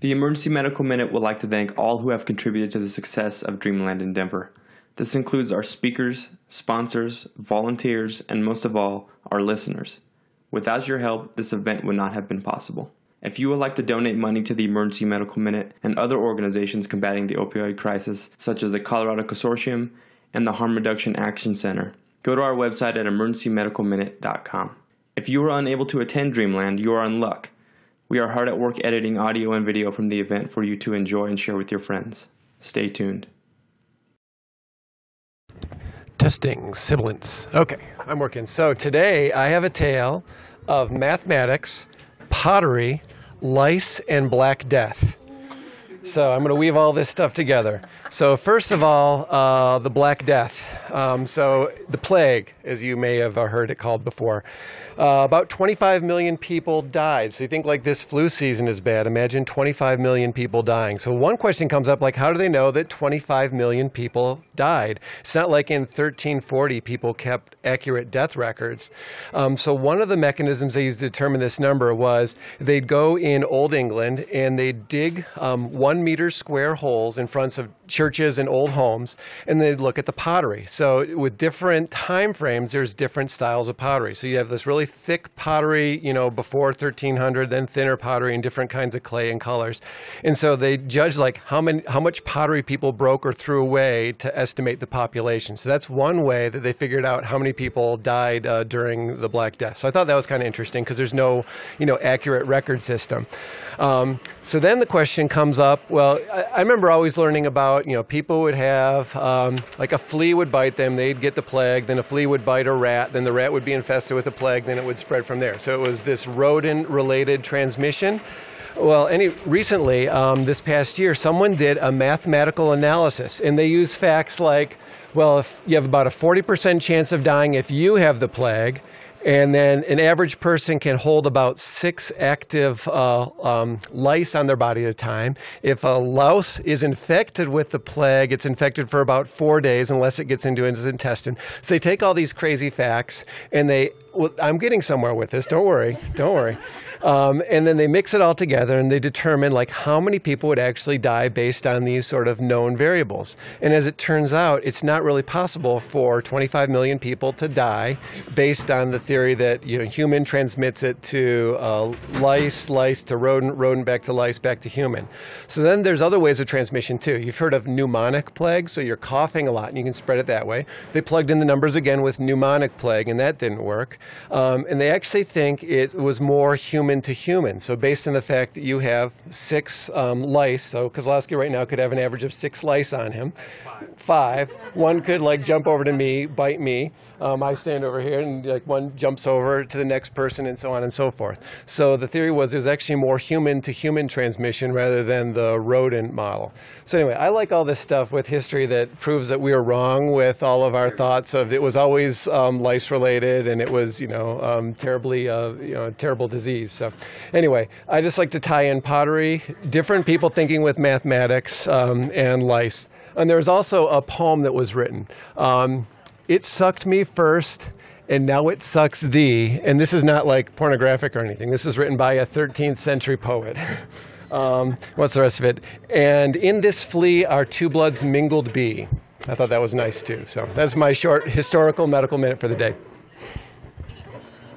The Emergency Medical Minute would like to thank all who have contributed to the success of Dreamland in Denver. This includes our speakers, sponsors, volunteers, and most of all, our listeners. Without your help, this event would not have been possible. If you would like to donate money to the Emergency Medical Minute and other organizations combating the opioid crisis, such as the Colorado Consortium and the Harm Reduction Action Center, go to our website at emergencymedicalminute.com. If you were unable to attend Dreamland, you are in luck. We are hard at work editing audio and video from the event for you to enjoy and share with your friends. Stay tuned. Testing sibilance. Okay, I'm working. So today I have a tale of mathematics, pottery, lice, and black death. So I'm going to weave all this stuff together. So first of all, uh, the Black Death. Um, so the plague, as you may have heard it called before. Uh, about 25 million people died. So you think like this flu season is bad. Imagine 25 million people dying. So one question comes up like, how do they know that 25 million people died? It's not like in 1340 people kept accurate death records. Um, so one of the mechanisms they used to determine this number was they'd go in Old England and they'd dig um, one meter square holes in front of churches and old homes, and they'd look at the pottery. So with different time frames, there's different styles of pottery. So you have this really thick pottery, you know, before 1300, then thinner pottery in different kinds of clay and colors. And so they judge like how many, how much pottery people broke or threw away to estimate the population. So that's one way that they figured out how many people died uh, during the Black Death. So I thought that was kind of interesting because there's no, you know, accurate record system. Um, so then the question comes up. Well, I, I remember always learning about you know, people would have um, like a flea would bite them, they'd get the plague, then a flea would bite a rat, then the rat would be infested with the plague, then it would spread from there. So it was this rodent related transmission. Well, any recently, um, this past year, someone did a mathematical analysis, and they used facts like, well, if you have about a 40% chance of dying if you have the plague, and then an average person can hold about six active uh, um, lice on their body at a time. If a louse is infected with the plague, it's infected for about four days unless it gets into his intestine. So they take all these crazy facts and they, well, I'm getting somewhere with this. Don't worry. Don't worry. Um, and then they mix it all together and they determine like how many people would actually die based on these sort of known variables. And as it turns out, it's not really possible for 25 million people to die based on the theory that you know, human transmits it to uh, lice, lice to rodent, rodent back to lice, back to human. So then there's other ways of transmission too. You've heard of pneumonic plague, so you're coughing a lot and you can spread it that way. They plugged in the numbers again with pneumonic plague and that didn't work. Um, and they actually think it was more human to human. So based on the fact that you have six um, lice, so Kozlowski right now could have an average of six lice on him. Five. One could like jump over to me, bite me. Um, I stand over here, and like one jumps over to the next person, and so on and so forth. So the theory was there's actually more human to human transmission rather than the rodent model. So anyway, I like all this stuff with history that proves that we are wrong with all of our thoughts of it was always um, lice related and it was you know um, terribly uh, you know terrible disease. So, anyway, I just like to tie in pottery, different people thinking with mathematics, um, and lice. And there's also a poem that was written. Um, it sucked me first, and now it sucks thee. And this is not like pornographic or anything. This was written by a 13th century poet. um, what's the rest of it? And in this flea our two bloods mingled be. I thought that was nice too. So that's my short historical medical minute for the day.